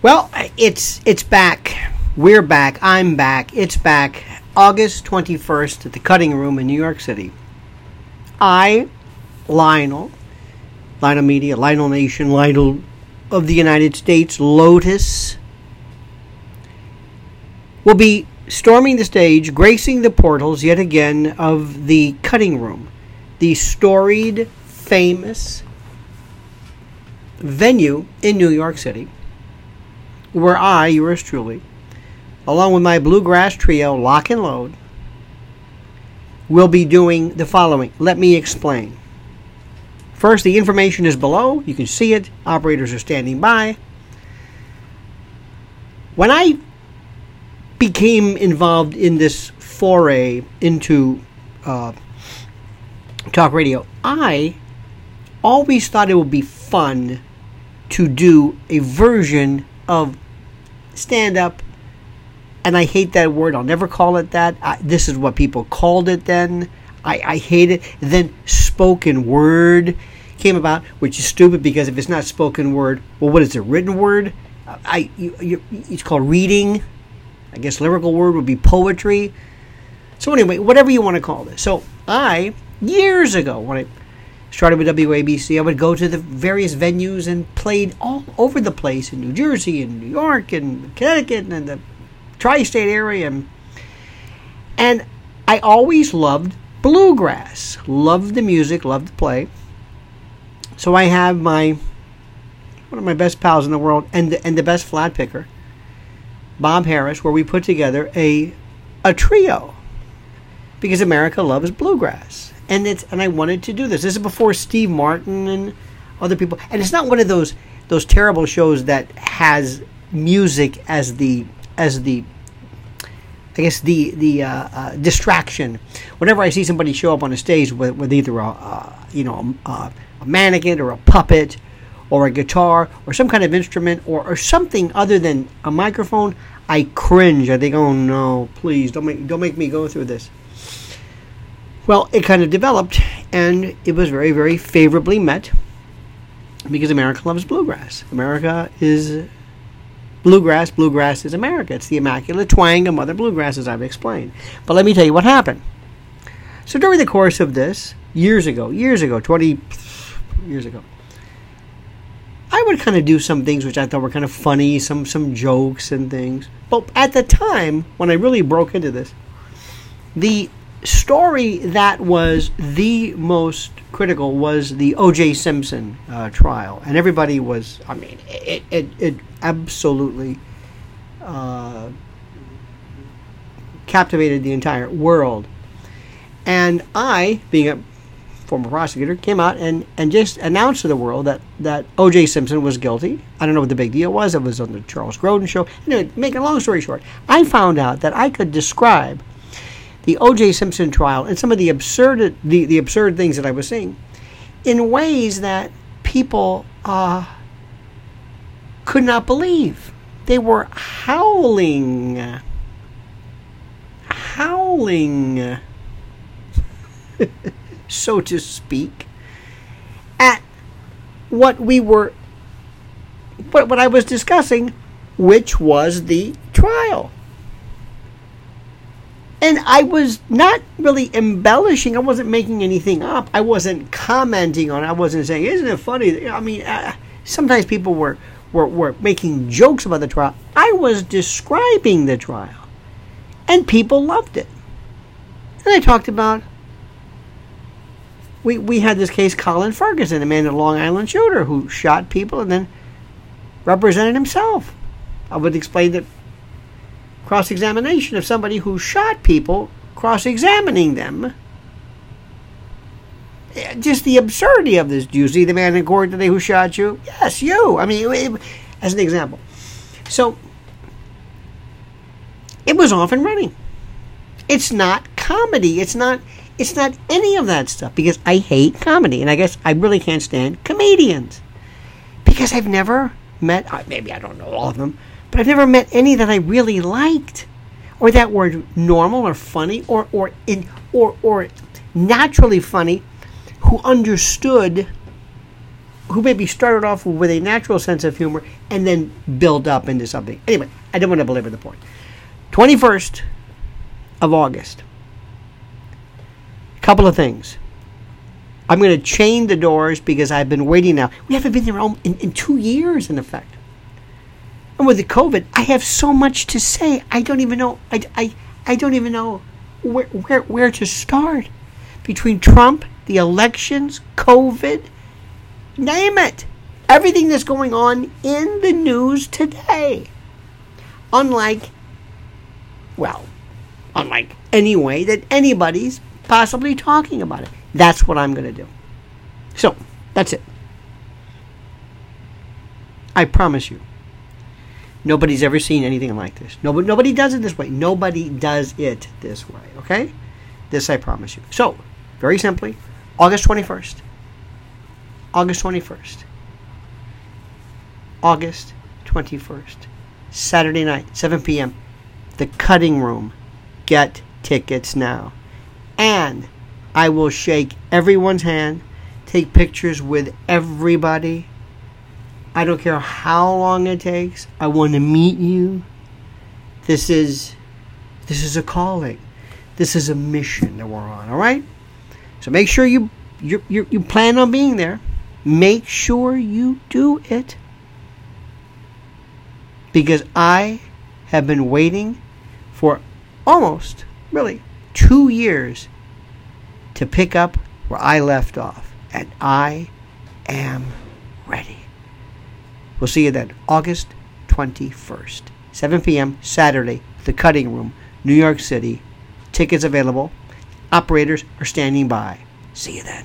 Well, it's it's back. We're back. I'm back. It's back. August 21st at the Cutting Room in New York City. I, Lionel, Lionel Media, Lionel Nation, Lionel of the United States, Lotus, will be storming the stage, gracing the portals yet again of the Cutting Room, the storied, famous venue in New York City, where I, yours truly, along with my bluegrass trio, Lock 'n Load, will be doing the following. Let me explain. First, the information is below. You can see it. Operators are standing by. When I became involved in this foray into uh, talk radio, I always thought it would be fun to do a version of stand up. And I hate that word. I'll never call it that. I, this is what people called it then. I, I hate it. then spoken word came about, which is stupid because if it's not spoken word, well, what is it? Written word? I you, you, it's called reading. I guess lyrical word would be poetry. So anyway, whatever you want to call this. So I years ago when I started with WABC, I would go to the various venues and played all over the place in New Jersey and New York and Connecticut and the tri-state area and, and I always loved bluegrass. Loved the music, loved to play. So I have my one of my best pals in the world and the, and the best flat picker, Bob Harris, where we put together a a trio because America loves bluegrass and it's and I wanted to do this. This is before Steve Martin and other people, and it's not one of those those terrible shows that has music as the as the I guess the the uh, uh, distraction. Whenever I see somebody show up on a stage with, with either a uh, you know a, a, mannequin or a puppet or a guitar or some kind of instrument or, or something other than a microphone, I cringe. I think, oh no, please don't make don't make me go through this. Well, it kind of developed, and it was very, very favorably met because America loves bluegrass. America is bluegrass. Bluegrass is America. It's the immaculate twang of Mother Bluegrass, as I've explained. But let me tell you what happened. So during the course of this, years ago, years ago, 20 years ago, I would kind of do some things which I thought were kind of funny, some some jokes and things. But at the time, when I really broke into this, the story that was the most critical was the O.J. Simpson uh, trial, and everybody was. I mean, it it, it absolutely uh, captivated the entire world. And I, being a former prosecutor, came out and, and just announced to the world that, that O.J. Simpson was guilty. I don't know what the big deal was. It was on the Charles Grodin show. Anyway, making a long story short, I found out that I could describe the O.J. Simpson trial and some of the absurd the, the absurd things that I was seeing in ways that people uh, could not believe. They were howling, howling, so to speak, at what we were, what, what I was discussing, which was the trial. And I was not really embellishing. I wasn't making anything up. I wasn't commenting on it. I wasn't saying, isn't it funny? I mean, uh, sometimes people were, were, were making jokes about the trial. I was describing the trial. And people loved it. And I talked about we, we had this case, Colin Ferguson, a man in Long Island shooter who shot people and then represented himself. I would explain that cross examination of somebody who shot people, cross examining them. Eh, just the absurdity of this. Do you see the man in court today who shot you? Yes, you. I mean, as an example. So, it was off and running. It's not comedy. It's not. It's not any of that stuff because I hate comedy, and I guess I really can't stand comedians because I've never met. Maybe I don't know all of them, but I've never met any that I really liked, or that were normal or funny or or in or or naturally funny, who understood who maybe started off with a natural sense of humor and then build up into something. Anyway, I don't want to belabor the point. 21st of August. Couple of things. I'm going to chain the doors because I've been waiting now. We haven't been there in, in two years, in effect. And with the COVID, I have so much to say. I don't even know. I, I, I don't even know where, where, where to start. Between Trump, the elections, COVID, name it. Everything that's going on in the news today. Unlike, well, unlike any way that anybody's possibly talking about it. That's what I'm going to do. So, that's it. I promise you. Nobody's ever seen anything like this. Nobody, nobody does it this way. Nobody does it this way. Okay? This I promise you. So, very simply, August 21st. August 21st. August 21st. Saturday night, 7 p.m. The Cutting Room. Get tickets now. I will shake everyone's hand, take pictures with everybody. I don't care how long it takes. I want to meet you. This is this is a calling. This is a mission that we're on, all right? So make sure you you you, you plan on being there. Make sure you do it. Because I have been waiting for almost really 2 years to pick up where I left off. And I am ready. We'll see you then, August 21st, 7 p.m., Saturday, The Cutting Room, New York City. Tickets available. Operators are standing by. See you then.